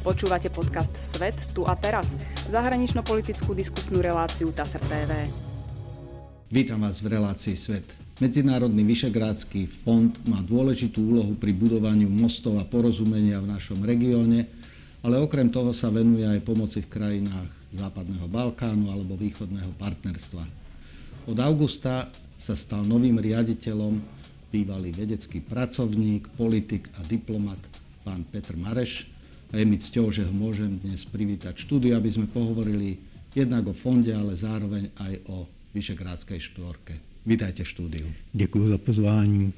Počúvate podcast Svet tu a teraz, zahranično-politickú diskusnú reláciu TASR TV. Vítam vás v relácii Svet. Medzinárodný Vyšegrádsky fond má dôležitú úlohu pri budovaniu mostov a porozumenia v našom regióne, ale okrem toho sa venuje aj pomoci v krajinách Západného Balkánu alebo Východného partnerstva. Od augusta sa stal novým riaditeľom bývalý vedecký pracovník, politik a diplomat pán Petr Mareš. A je mi cťou, že ho môžem dnes privítať v štúdiu, aby sme pohovorili jednak o fonde, ale zároveň aj o Vyšegrádskej štvorke. Vítajte v štúdiu. Děkuji za pozvání.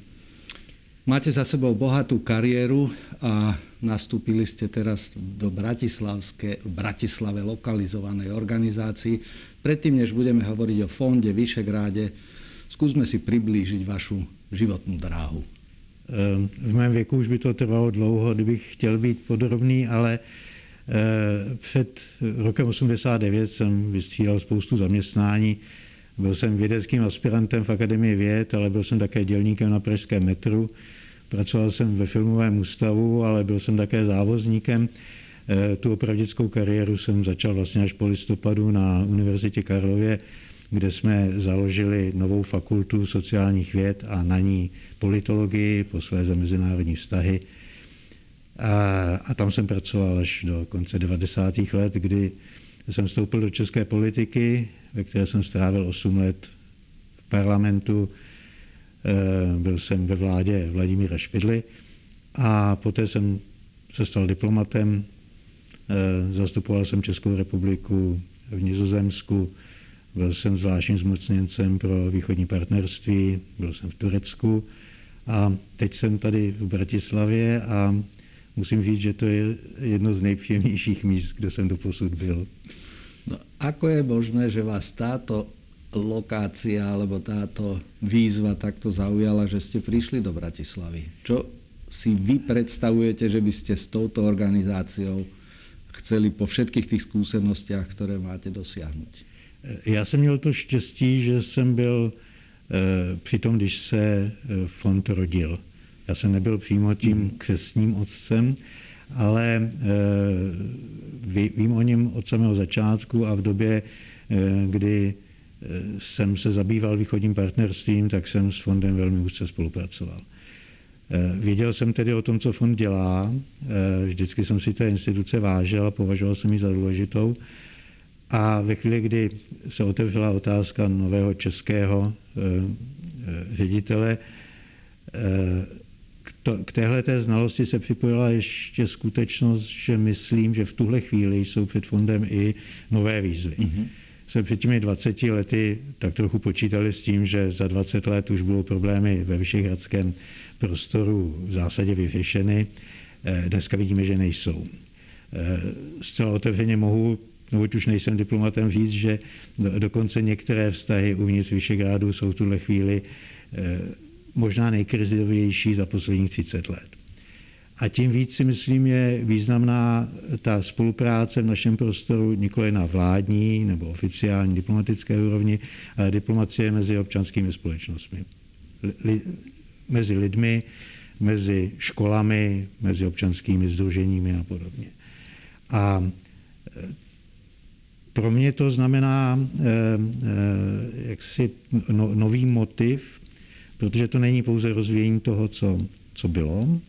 Máte za sebou bohatú kariéru a nastúpili ste teraz do Bratislavské, v Bratislave lokalizovanej organizácii. Predtým, než budeme hovoriť o fonde Vyšegráde, skúsme si priblížiť vašu životní dráhu. Ehm, v mém věku už by to trvalo dlouho, kdybych chtěl být podrobný, ale eh, před rokem 89 jsem vystřídal spoustu zaměstnání. Byl jsem vědeckým aspirantem v Akademii věd, ale byl jsem také dělníkem na Pražském metru. Pracoval jsem ve filmovém ústavu, ale byl jsem také závozníkem. Eh, tu opravdickou kariéru jsem začal vlastně až po listopadu na Univerzitě Karlově kde jsme založili novou fakultu sociálních věd a na ní politologii, posléze mezinárodní vztahy. A, a tam jsem pracoval až do konce 90. let, kdy jsem vstoupil do české politiky, ve které jsem strávil 8 let v parlamentu. E, byl jsem ve vládě Vladimíra Špidly a poté jsem se stal diplomatem. E, zastupoval jsem Českou republiku v Nizozemsku, byl jsem zvláštním zmocněncem pro východní partnerství, byl jsem v Turecku a teď jsem tady v Bratislavě a musím říct, že to je jedno z nejpříjemnějších míst, kde jsem doposud byl. No, ako je možné, že vás táto lokácia alebo táto výzva takto zaujala, že ste prišli do Bratislavy? Čo si vy predstavujete, že by ste s touto organizáciou chceli po všetkých tých skúsenostiach, ktoré máte dosiahnuť? Já jsem měl to štěstí, že jsem byl eh, při tom, když se eh, fond rodil. Já jsem nebyl přímo tím hmm. křesním otcem, ale eh, vím o něm od samého začátku a v době, kdy jsem se zabýval východním partnerstvím, tak jsem s fondem velmi úzce spolupracoval. Věděl jsem tedy o tom, co fond dělá. Vždycky jsem si té instituce vážil a považoval jsem ji za důležitou. A ve chvíli, kdy se otevřela otázka nového českého eh, eh, ředitele, eh, k téhle té znalosti se připojila ještě skutečnost, že myslím, že v tuhle chvíli jsou před fondem i nové výzvy. Mm-hmm. Jsme před těmi 20 lety tak trochu počítali s tím, že za 20 let už budou problémy ve Vyšehradském prostoru v zásadě vyřešeny. Dneska vidíme, že nejsou. Zcela otevřeně mohu neboť už nejsem diplomatem, říct, že dokonce některé vztahy uvnitř Vyšegrádu jsou v tuhle chvíli eh, možná nejkrizovější za posledních 30 let. A tím víc si myslím je významná ta spolupráce v našem prostoru nikoli na vládní nebo oficiální diplomatické úrovni, ale diplomacie mezi občanskými společnostmi. Li, mezi lidmi, mezi školami, mezi občanskými združeními a podobně. A pro mě to znamená eh, eh, jaksi no, nový motiv, protože to není pouze rozvíjení toho, co, co bylo,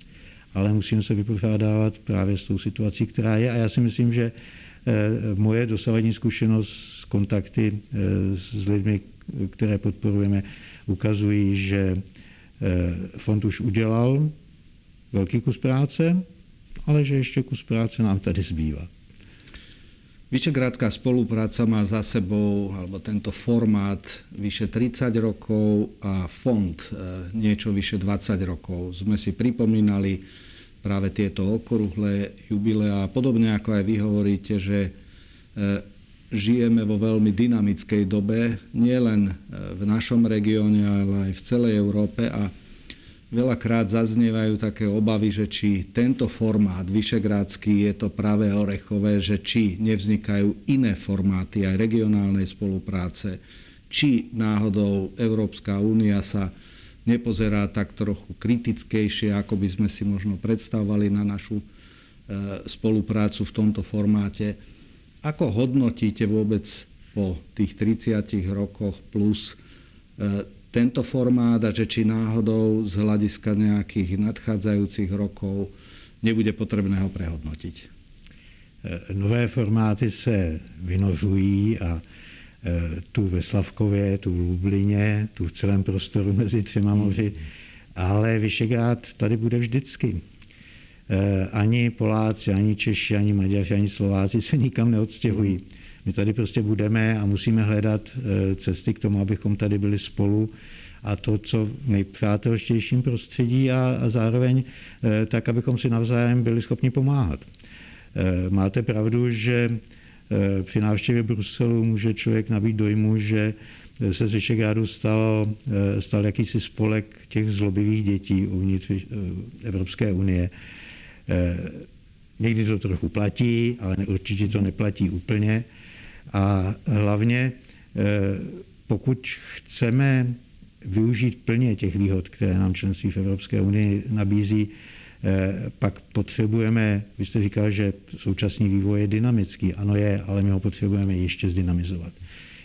ale musíme se vypořádávat právě s tou situací, která je. A já si myslím, že eh, moje dosavadní zkušenost s kontakty s lidmi, které podporujeme, ukazují, že fond už udělal velký kus práce, ale že ještě kus práce nám tady zbývá. Vyšegrádská spolupráca má za sebou, alebo tento formát, vyše 30 rokov a fond e, niečo vyše 20 rokov. Sme si pripomínali práve tieto okruhlé jubilea. Podobne ako aj vy hovoríte, že e, žijeme vo veľmi dynamickej dobe, nielen e, v našom regióne, ale aj v celej Európe a Veľakrát zaznievajú také obavy, že či tento formát vyšegrádsky je to práve orechové, že či nevznikajú iné formáty aj regionálnej spolupráce, či náhodou Európska únia sa nepozerá tak trochu kritickejšie, ako by sme si možno predstavovali na našu spoluprácu v tomto formáte. Ako hodnotíte vôbec po tých 30 rokoch plus tento formát a že či náhodou z hľadiska nejakých nadchádzajúcich rokov nebude potrebné ho prehodnotiť. E, nové formáty se vynořují a e, tu ve Slavkově, tu v Lublině, tu v celém prostoru mezi třema moři, ale Vyšegrád tady bude vždycky. E, ani Poláci, ani Češi, ani Maďaři, ani Slováci se nikam neodstěhují. My tady prostě budeme a musíme hledat eh, cesty k tomu, abychom tady byli spolu a to, co v nejpřátelštějším prostředí a, a zároveň eh, tak, abychom si navzájem byli schopni pomáhat. Eh, máte pravdu, že při návštěvě Bruselu může člověk nabít dojmu, že se z Vyšegrádu stal, stal jakýsi spolek těch zlobivých dětí uvnitř Evropské unie. Někdy to trochu platí, ale určitě to neplatí úplně. A hlavně, eh, pokud chceme využít plně těch výhod, které nám členství v Evropské unii nabízí, eh, pak potřebujeme, vy jste říkal, že současný vývoj je dynamický. Ano je, ale my ho potřebujeme ještě zdynamizovat.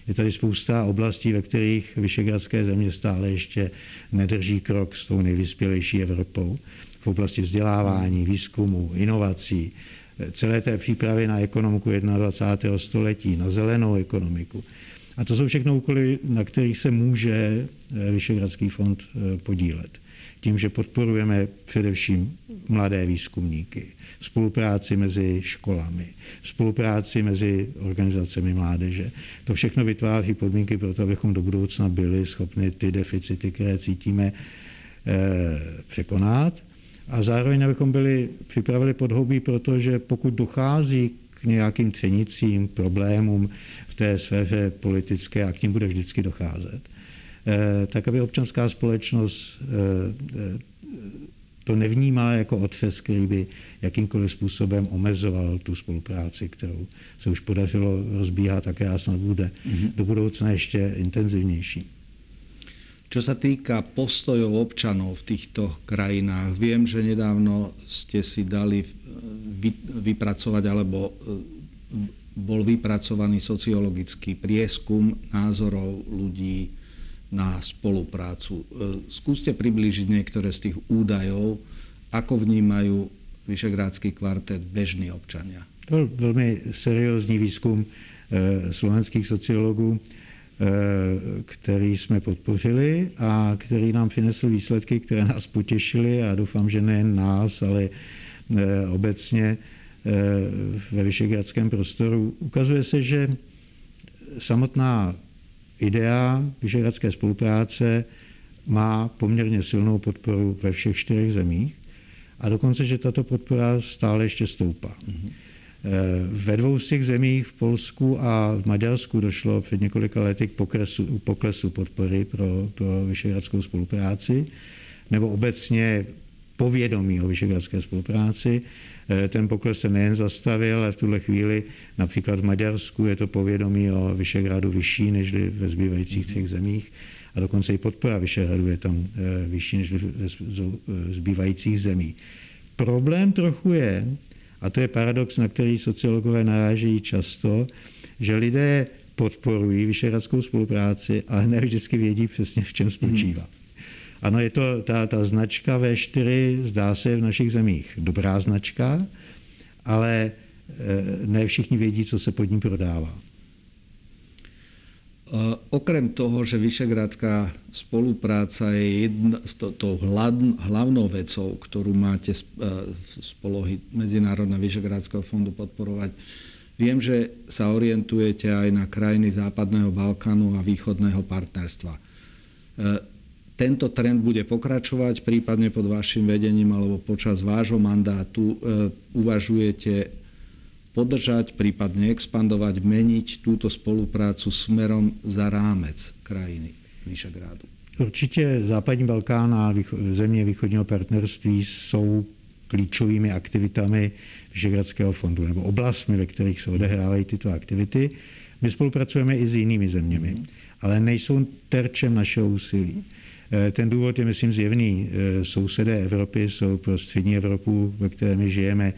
Je tady spousta oblastí, ve kterých vyšegradské země stále ještě nedrží krok s tou nejvyspělejší Evropou. V oblasti vzdělávání, výzkumu, inovací, celé té přípravy na ekonomiku 21. století, na zelenou ekonomiku. A to jsou všechno úkoly, na kterých se může eh, Vyšehradský fond eh, podílet. Tím, že podporujeme především mladé výzkumníky, spolupráci mezi školami, spolupráci mezi organizacemi mládeže. To všechno vytváří podmínky pro to, abychom do budoucna byli schopni ty deficity, které cítíme, eh, překonat a zároveň abychom byli připravili podhoubí, protože pokud dochází k nějakým třenicím, problémům v té sféře politické, a k tím bude vždycky docházet, eh, tak aby občanská společnost eh, to nevnímala jako otřes, který by jakýmkoliv způsobem omezoval tu spolupráci, kterou se už podařilo rozbíhat, také a snad bude mm-hmm. do budoucna ještě intenzivnější. Čo sa týka postojov občanov v týchto krajinách, viem, že nedávno ste si dali vypracovať alebo e, bol vypracovaný sociologický prieskum názorov ľudí na spoluprácu. E, skúste priblížiť niektoré z tých údajov, ako vnímajú Vyšegrádsky kvartet bežní občania. To byl velmi seriózní výzkum slovenských sociologů Eh, který jsme podpořili a který nám přinesl výsledky, které nás potěšily a doufám, že nejen nás, ale eh, obecně eh, ve vyšegradském prostoru. Ukazuje se, že samotná idea vyšegradské spolupráce má poměrně silnou podporu ve všech čtyřech zemích a dokonce, že tato podpora stále ještě stoupá. Mm-hmm. Eh, ve dvou z těch zemích, v Polsku a v Maďarsku, došlo před několika lety k poklesu, poklesu podpory pro, pro vyšehradskou spolupráci, nebo obecně povědomí o vyšehradské spolupráci. Eh, ten pokles se nejen zastavil, ale v tuhle chvíli například v Maďarsku je to povědomí o Vyšehradu vyšší než ve zbývajících třech zemích a dokonce i podpora Vyšehradu je tam eh, vyšší než ve zbývajících zemích. Problém trochu je, a to je paradox, na který sociologové narážejí často, že lidé podporují vyšehradskou spolupráci, ale ne vždycky vědí přesně, v čem spočívá. Hmm. Ano, je to ta, ta značka V4, zdá se v našich zemích dobrá značka, ale eh, ne všichni vědí, co se pod ní prodává. Eh, okrem toho, že Vyšegrádská spolupráca je jedna, to, tou hlavnou vecou, ktorú máte z, eh, z polohy Medzinárodného Vyšegrádskeho fondu podporovať, viem, že sa orientujete aj na krajiny Západného Balkánu a Východného partnerstva. Eh, tento trend bude pokračovať, prípadne pod vašim vedením alebo počas vášho mandátu uvažujete podržať, prípadne expandovať, meniť túto spoluprácu smerom za rámec krajiny Vyšegrádu? Určitě západní Balkán a země východního partnerství jsou klíčovými aktivitami Vyšegradského fondu nebo oblastmi, ve kterých se odehrávají tyto aktivity. My spolupracujeme i s jinými zeměmi, ale nejsou terčem našeho úsilí. Eh, ten důvod je, myslím, zjevný. Eh, sousedé Evropy jsou pro střední Evropu, ve které my žijeme,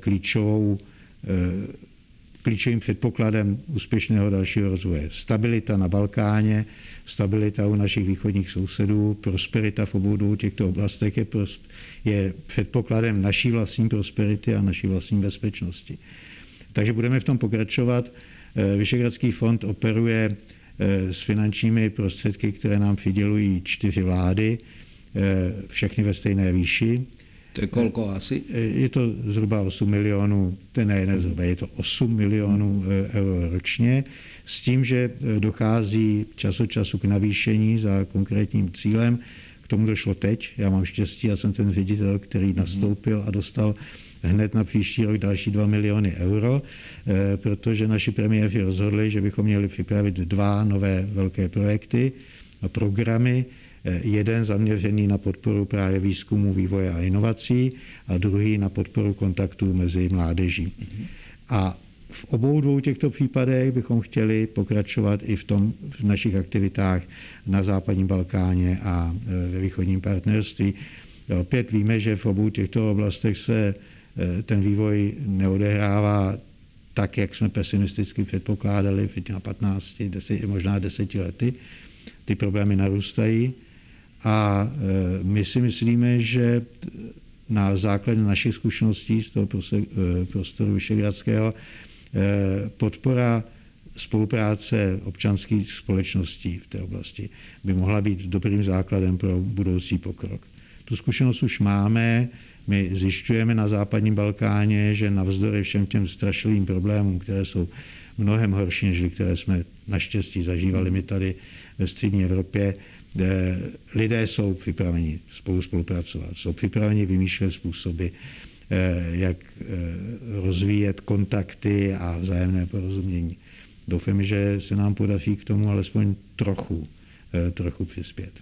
klíčovou klíčovým předpokladem úspěšného dalšího rozvoje. Stabilita na Balkáně, stabilita u našich východních sousedů, prosperita v obou těchto oblastech je, je předpokladem naší vlastní prosperity a naší vlastní bezpečnosti. Takže budeme v tom pokračovat. Eh, Vyšegradský fond operuje eh, s finančními prostředky, které nám přidělují čtyři vlády, eh, všechny ve stejné výši. To je kolko asi? Je to zhruba 8 milionů, ne, ne zhruba, je to 8 milionů euro ročně, s tím, že dochází čas od času k navýšení za konkrétním cílem. K tomu došlo teď. Já mám štěstí, já jsem ten ředitel, který nastoupil a dostal hned na příští rok další 2 miliony euro, eh, protože naši premiéři rozhodli, že bychom měli připravit dva nové velké projekty a programy, jeden zaměřený na podporu právě výzkumu, vývoje a inovací a druhý na podporu kontaktů mezi mládeží. A v obou dvou těchto případech bychom chtěli pokračovat i v, tom, v našich aktivitách na západním Balkáně a eh, ve východním partnerství. Opět víme, že v obou těchto oblastech se Eh, ten vývoj neodehrává tak, jak jsme pesimisticky předpokládali před těmi 15, 10, možná 10 lety. Ty problémy narůstají a eh, my si myslíme, že na základě našich zkušeností z toho eh, prostoru Vyšegradského podpora spolupráce občanských společností v té oblasti by mohla být dobrým základem pro budoucí pokrok. Tu zkušenost už máme, my zjišťujeme na západním Balkáně, že navzdory všem těm strašlivým problémům, které jsou mnohem horší, než které jsme naštěstí zažívali my tady ve střední Evropě, lidé jsou připraveni spolu spolupracovat, jsou připraveni vymýšlet způsoby, eh, jak eh, rozvíjet kontakty a vzájemné porozumění. Doufám, že se nám podaří k tomu alespoň trochu, eh, trochu přispět.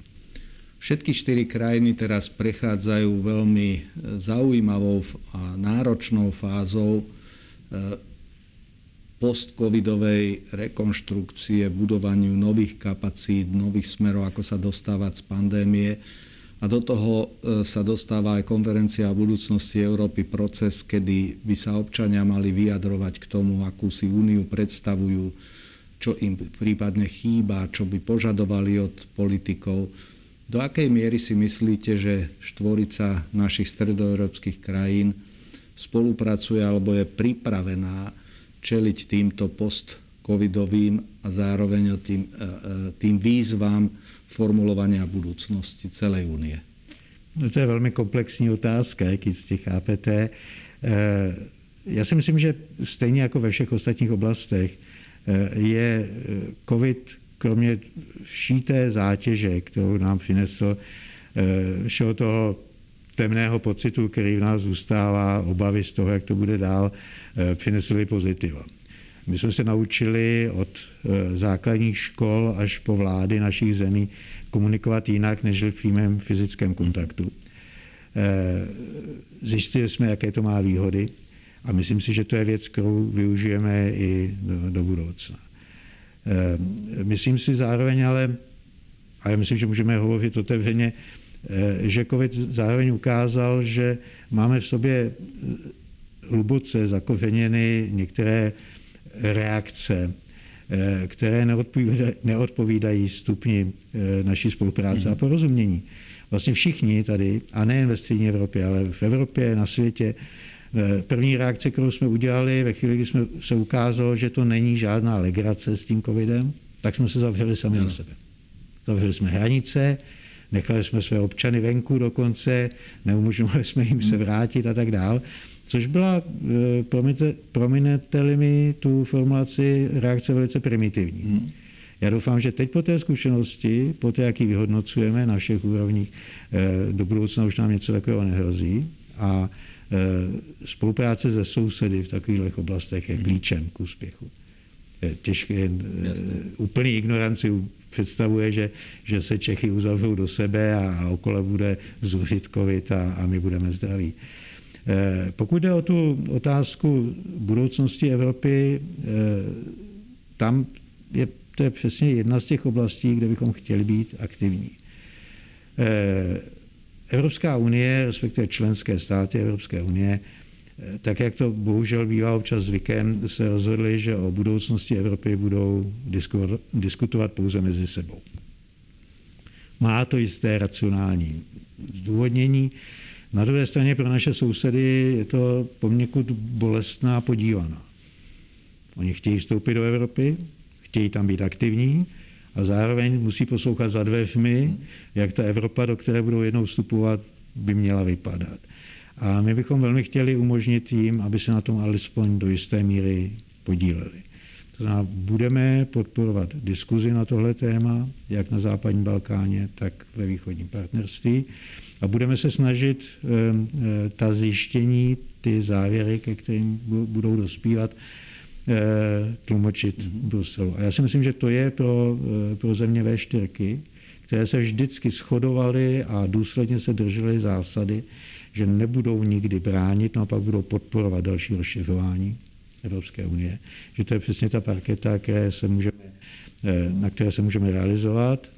Všetky štyri krajiny teraz prechádzajú veľmi zaujímavou a náročnou fázou post-covidovej rekonštrukcie, budovaniu nových kapacít, nových smerov, ako sa dostávať z pandémie. A do toho e, sa dostáva aj konferencia o budúcnosti Európy, proces, kedy by sa občania mali vyjadrovať k tomu, akú si úniu predstavujú, čo im prípadne chýba, čo by požadovali od politikov. Do akej miery si myslíte, že štvorica našich stredoeurópskych krajín spolupracuje alebo je pripravená čeliť týmto post-covidovým a zároveň tým, e, e, tým výzvám formulovania budúcnosti celej únie? No to je velmi komplexní otázka, jak jistě chápete. E, já si myslím, že stejně jako ve všech ostatních oblastech je COVID kromě vší té zátěže, kterou nám přinesl eh, všeho toho temného pocitu, který v nás zůstává, obavy z toho, jak to bude dál, eh, přinesl i pozitiva. My jsme se naučili od eh, základních škol až po vlády našich zemí komunikovat jinak, než v přímém fyzickém kontaktu. Zjistili jsme, jaké to má výhody a myslím si, že to je věc, kterou využijeme i do, do budoucna. Eh, myslím si zároveň ale, a já myslím, že můžeme hovořit otevřeně, eh, že COVID zároveň ukázal, že máme v sobě eh, hluboce zakořeněny některé reakce, které neodpovídají, stupni naší spolupráce a porozumění. Vlastně všichni tady, a nejen ve střední Evropě, ale v Evropě, na světě, Eh, první reakce, kterou jsme udělali ve chvíli, kdy jsme se ukázalo, že to není žádná legrace s tím covidem, tak jsme se zavřeli sami na sebe. Zavřeli jsme hranice, nechali jsme své občany venku dokonce, neumožňovali jsme jim se vrátit a tak dál. Což byla, eh, prominete mi tu formulaci, reakce velice primitivní. Hmm. Já doufám, že teď po té zkušenosti, po té, jak ji vyhodnocujeme na všech úrovních, eh, do budoucna už nám něco takového nehrozí. A Eh, spolupráce se sousedy v takových oblastech je klíčem k úspěchu. Těžké, úplný ignoranci představuje, že, že se Čechy uzavřou do sebe a, okolo bude zuřit covid a, a my budeme zdraví. Eh, pokud jde o tu otázku budoucnosti Evropy, tam je to je přesně jedna z těch oblastí, kde bychom chtěli být aktivní. Evropská unie, respektive členské státy Evropské unie, tak jak to bohužel bývá občas zvykem, se rozhodli, že o budoucnosti Evropy budou diskutovat pouze mezi sebou. Má to jisté racionální zdůvodnění. Na druhé straně pro naše sousedy je to poměkud bolestná podívaná. Oni chtějí vstoupit do Evropy, chtějí tam být aktivní a zároveň musí poslouchat za dveřmi, jak ta Evropa, do které budou jednou vstupovat, by měla vypadat. A my bychom velmi chtěli umožnit jim, aby se na tom alespoň do jisté míry podíleli. To znamená, budeme podporovat diskuzi na tohle téma, jak na západním Balkáně, tak ve východním partnerství. A budeme se snažit eh, eh, ta zjištění, ty závěry, ke kterým budou dospívat, eh, tlumočit v Bruselu. A já si myslím, že to je pro, pro země V4, které se vždycky shodovaly a důsledně se držely zásady, že nebudou nikdy bránit, no a pak budou podporovat další rozšiřování Evropské unie. Že to je přesně ta parketa, které se můžeme, na které se můžeme realizovat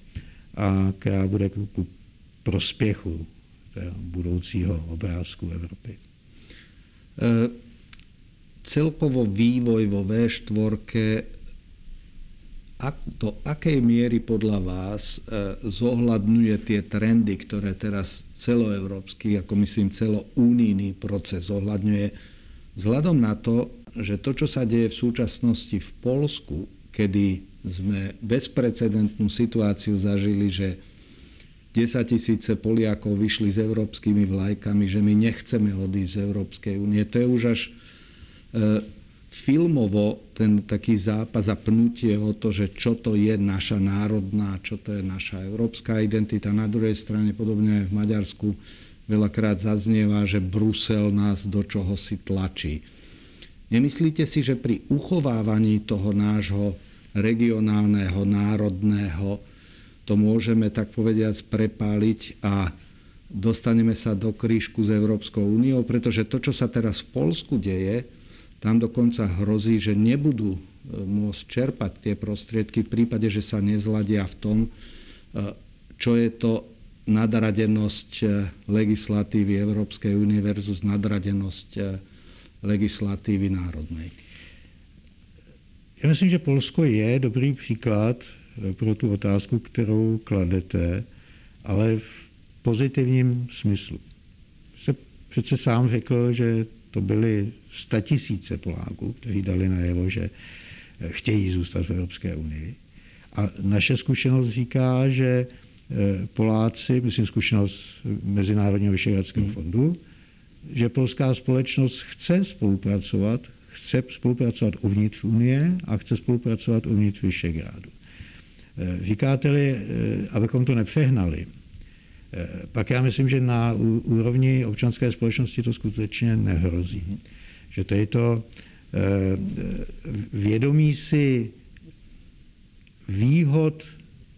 a která bude ku prospěchu budoucího obrázku Evropy. E, celkovo vývoj vo V4 do akej miery podľa vás e, zohľadňuje tie trendy, ktoré teraz celoevropský, ako myslím celounijný proces zohľadňuje, vzhľadom na to, že to, čo sa deje v súčasnosti v Polsku, kedy sme bezprecedentnú situáciu zažili, že 10 tisíce Poliakov vyšli s európskymi vlajkami, že my nechceme odísť z Európskej únie. To je už až e, filmovo ten taký zápas a pnutie o to, že čo to je naša národná, čo to je naša európska identita. Na druhej strane, podobne v Maďarsku, veľakrát zaznieva, že Brusel nás do čoho si tlačí. Nemyslíte si, že pri uchovávaní toho nášho regionálneho, národného to môžeme tak povediac prepáliť a dostaneme sa do krížku s Európskou úniou, pretože to, čo sa teraz v Polsku deje, tam dokonca hrozí, že nebudú e, môcť čerpať tie prostriedky v prípade, že sa nezladia v tom, e, čo je to nadradenosť e, legislatívy Európskej únie versus nadradenosť legislatívy národnej. Já myslím, že Polsko je dobrý příklad pro tu otázku, kterou kladete, ale v pozitivním smyslu. Jste přece sám řekl, že to byly statisíce Poláků, kteří dali najevo, že chtějí zůstat v Evropské unii. A naše zkušenost říká, že eh, Poláci, myslím zkušenost Mezinárodního vyšehradského hmm. fondu, že polská společnost chce spolupracovat, chce spolupracovat uvnitř Unie a chce spolupracovat uvnitř Vyšegrádu. Eh, říkáte-li, eh, abychom to nepřehnali, eh, pak já myslím, že na úrovni občanské společnosti to skutečně nehrozí. Že to je to vědomí si výhod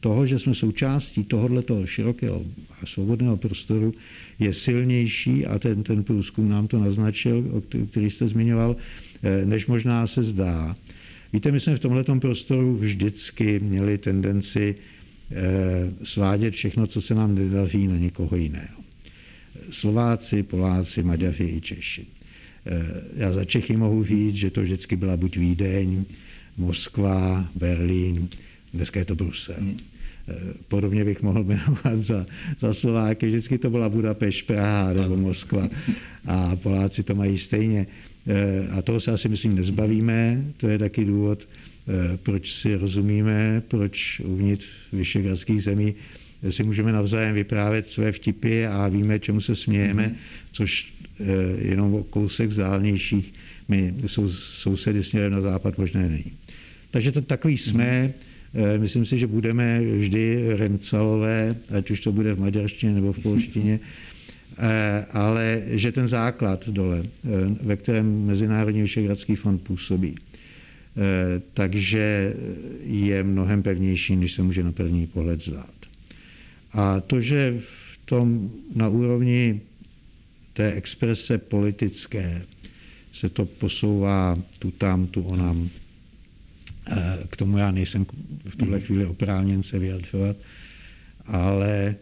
toho, že jsme součástí tohoto širokého a svobodného prostoru, je silnější a ten, ten průzkum nám to naznačil, o který jste zmiňoval, než možná se zdá. Víte, my jsme v tomto prostoru vždycky měli tendenci eh, svádět všechno, co se nám nedaří na někoho jiného. Slováci, Poláci, Maďaři i Češi. Eh, já za Čechy mohu říct, že to vždycky byla buď Vídeň, Moskva, Berlín, dneska je to Brusel. Hmm. Eh, podobně bych mohl jmenovat za, za Slováky, vždycky to byla Budapešť, Praha nebo Moskva a Poláci to mají stejně. Eh, a toho se asi myslím nezbavíme. To je taky důvod, eh, proč si rozumíme, proč uvnitř vyšegradských zemí si můžeme navzájem vyprávět své vtipy a víme, čemu se smějeme, mhm. což eh, jenom o kousek vzdálenějších my sou, sousedy směrem na západ možné není. Takže to takový jsme. Myslím si, že budeme vždy remcalové, ať už to bude v maďarštině nebo v polštině, Eh, ale že ten základ dole, eh, ve kterém Mezinárodní vyšegradský fond působí, eh, takže je mnohem pevnější, než se může na první pohled zdát. A to, že v tom na úrovni té exprese politické se to posouvá tu tam, tu onam, k tomu já nejsem v tuhle chvíli oprávněn se vyjadřovat, ale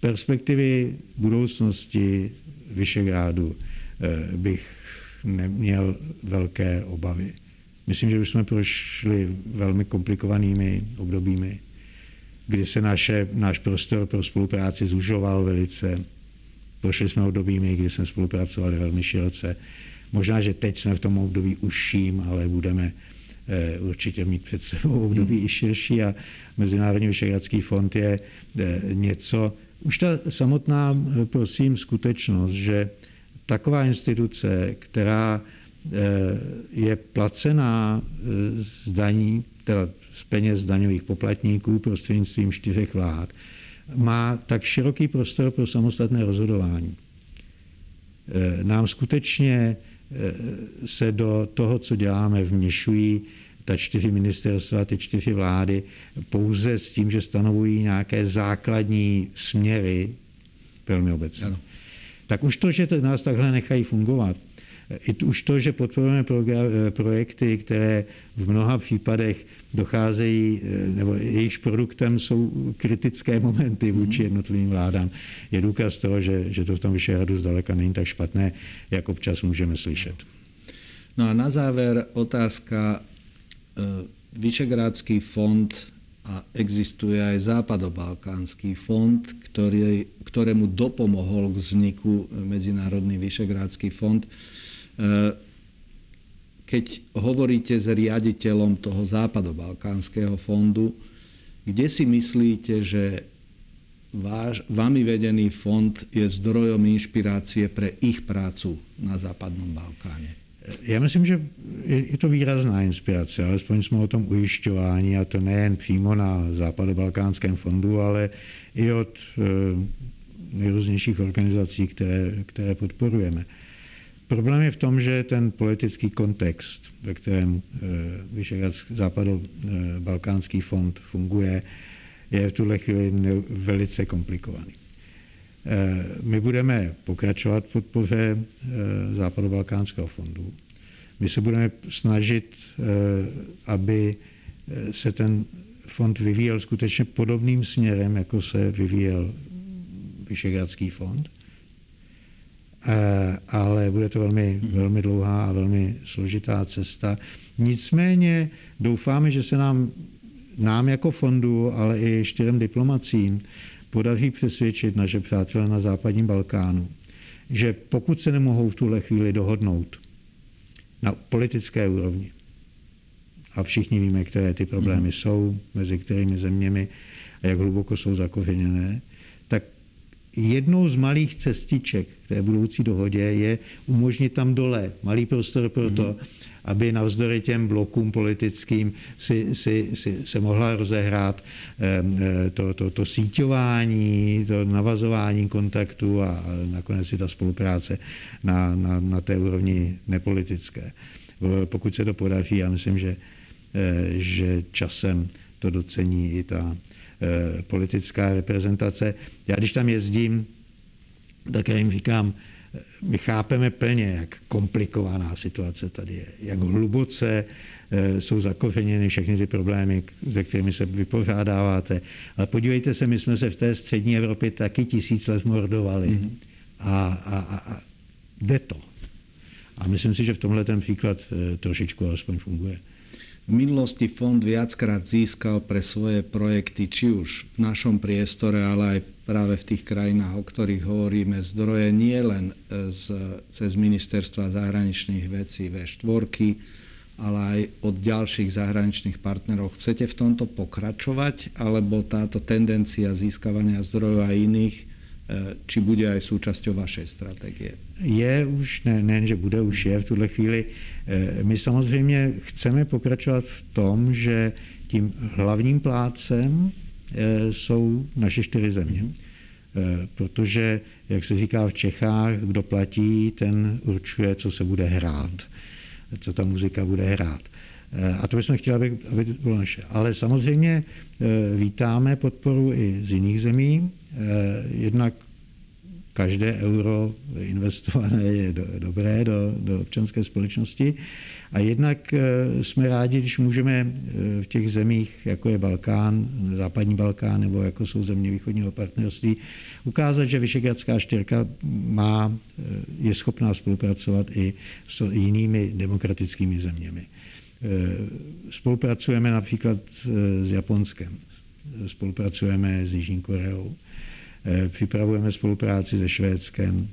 perspektivy budoucnosti Vyšegrádu bych neměl velké obavy. Myslím, že už jsme prošli velmi komplikovanými obdobími, kdy se naše, náš prostor pro spolupráci zužoval velice. Prošli jsme obdobími, kdy jsme spolupracovali velmi široce. Možná, že teď jsme v tom období užším, ale budeme eh, určitě mít před sebou období hmm. i širší a Mezinárodní vyšehradský fond je eh, něco, už ta samotná, eh, prosím, skutečnost, že taková instituce, která je placená z daní, teda z peněz daňových poplatníků prostřednictvím čtyřech vlád, má tak široký prostor pro samostatné rozhodování. Nám skutečně se do toho, co děláme, vměšují ta čtyři ministerstva, ty čtyři vlády, pouze s tím, že stanovují nějaké základní směry, velmi obecně. Ano. Tak už to, že nás takhle nechají fungovat, i už to, že podporujeme projekty, které v mnoha případech docházejí, nebo jejichž produktem jsou kritické momenty vůči mhm. jednotlivým vládám, je důkaz toho, že, že to v tom Vyšehradu zdaleka není tak špatné, jak občas můžeme slyšet. No a na záver otázka. E, Vyšegrádský fond a existuje aj Západobalkánsky fond, ktorý, ktorému dopomohol k vzniku Medzinárodný Vyšegrádsky fond. E, keď hovoríte s riaditeľom toho západobalkánskeho fondu, kde si myslíte, že váš, vami vedený fond je zdrojom inšpirácie pre ich prácu na západnom Balkáne? Já myslím, že je to výrazná inspirace, alespoň jsme o tom ujišťování, a to nejen přímo na západobalkánském fondu, ale i od eh, nejrůznějších organizací, které, které podporujeme. Problém je v tom, že ten politický kontext, ve kterém eh, západo-balkánský fond funguje, je v tuhle chvíli velice komplikovaný. Eh, my budeme pokračovat v podpoře eh, Západobalkánského fondu. My se budeme snažit, aby se ten fond vyvíjel skutečně podobným směrem, jako se vyvíjel Vyšegradský fond. Eh, ale bude to velmi, velmi dlouhá a velmi složitá cesta. Nicméně doufáme, že se nám, nám jako fondu, ale i čtyřem diplomacím podaří přesvědčit naše přátelé na západním Balkánu, že pokud se nemohou v tuhle chvíli dohodnout na politické úrovni, a všichni víme, které ty problémy mhm. jsou, mezi kterými zeměmi a jak hluboko jsou zakořeněné, jednou z malých cestiček k té budoucí dohodě je umožnit tam dole malý prostor pro to, mm-hmm. aby navzdory těm blokům politickým si, si, si se mohla rozehrát eh, to, to, to síťování, to navazování kontaktu a nakonec i ta spolupráce na, na, na té úrovni nepolitické. Pokud se to podaří, já myslím, že, eh, že časem to docení i ta politická reprezentace. Já když tam jezdím, tak já jim říkám, eh, my chápeme plně, jak komplikovaná situace tady je, jak hluboce eh, jsou zakořeněny všechny ty problémy, se kterými se vypořádáváte. Ale podívejte se, my jsme se v té střední Evropě taky tisíc let mordovali. Mm-hmm. A, a, a, a jde to. A myslím si, že v tomhle ten příklad trošičku alespoň funguje. V minulosti fond viackrát získal pre svoje projekty, či už v našom priestore, ale aj práve v tých krajinách, o ktorých hovoríme, zdroje nie len e, z, cez ministerstva zahraničných vecí V4, ale aj od ďalších zahraničných partnerov. Chcete v tomto pokračovať, alebo táto tendencia získavania zdrojov aj iných či bude aj súčasťou vašej strategie? Je už, ne, ne, že bude, už je v tuhle chvíli. Eh, my samozřejmě chceme pokračovat v tom, že tím hlavním plácem eh, jsou naše čtyři země. Protože, jak se říká v Čechách, kdo platí, ten určuje, co se bude hrát, co ta muzika bude hrát. A to bychom chtěli, aby, aby to bylo naše. Ale samozřejmě vítáme podporu i z jiných zemí. Jednak každé euro investované je do, dobré do, do občanské společnosti. A jednak eh, jsme rádi, když můžeme eh, v těch zemích, jako je Balkán, západní Balkán nebo jako jsou země východního partnerství, ukázat, že Vyšegradská čtyřka má, eh, je schopná spolupracovat i s jinými demokratickými zeměmi. Spolupracujeme například s Japonskem, spolupracujeme s Jižní Koreou, připravujeme spolupráci se Švédskem,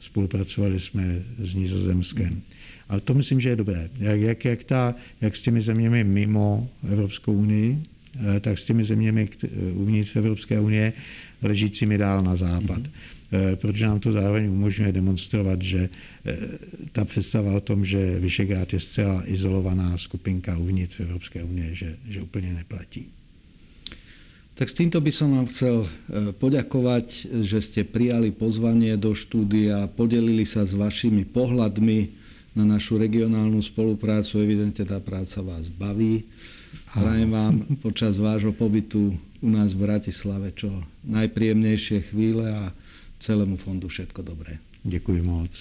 spolupracovali jsme s Nizozemskem. Ale to myslím, že je dobré. Jak, jak, jak, ta, jak s těmi zeměmi mimo Evropskou unii, eh, tak s těmi zeměmi uvnitř Evropské unie ležícími dál na západ. Mm-hmm. Protože nám to zároveň umožňuje demonstrovat, že eh, ta představa o tom, že Vyšegrád je zcela izolovaná skupinka uvnitř Evropské unie, že, že úplně neplatí. Tak s týmto by som vám chcel poďakovať, že ste prijali pozvanie do štúdia, podelili sa s vašimi pohľadmi na našu regionálnu spoluprácu. Evidentne tá práca vás baví. Prajem vám počas vášho pobytu u nás v Bratislave čo najpríjemnejšie chvíle a celému fondu všetko dobré. Děkuji moc.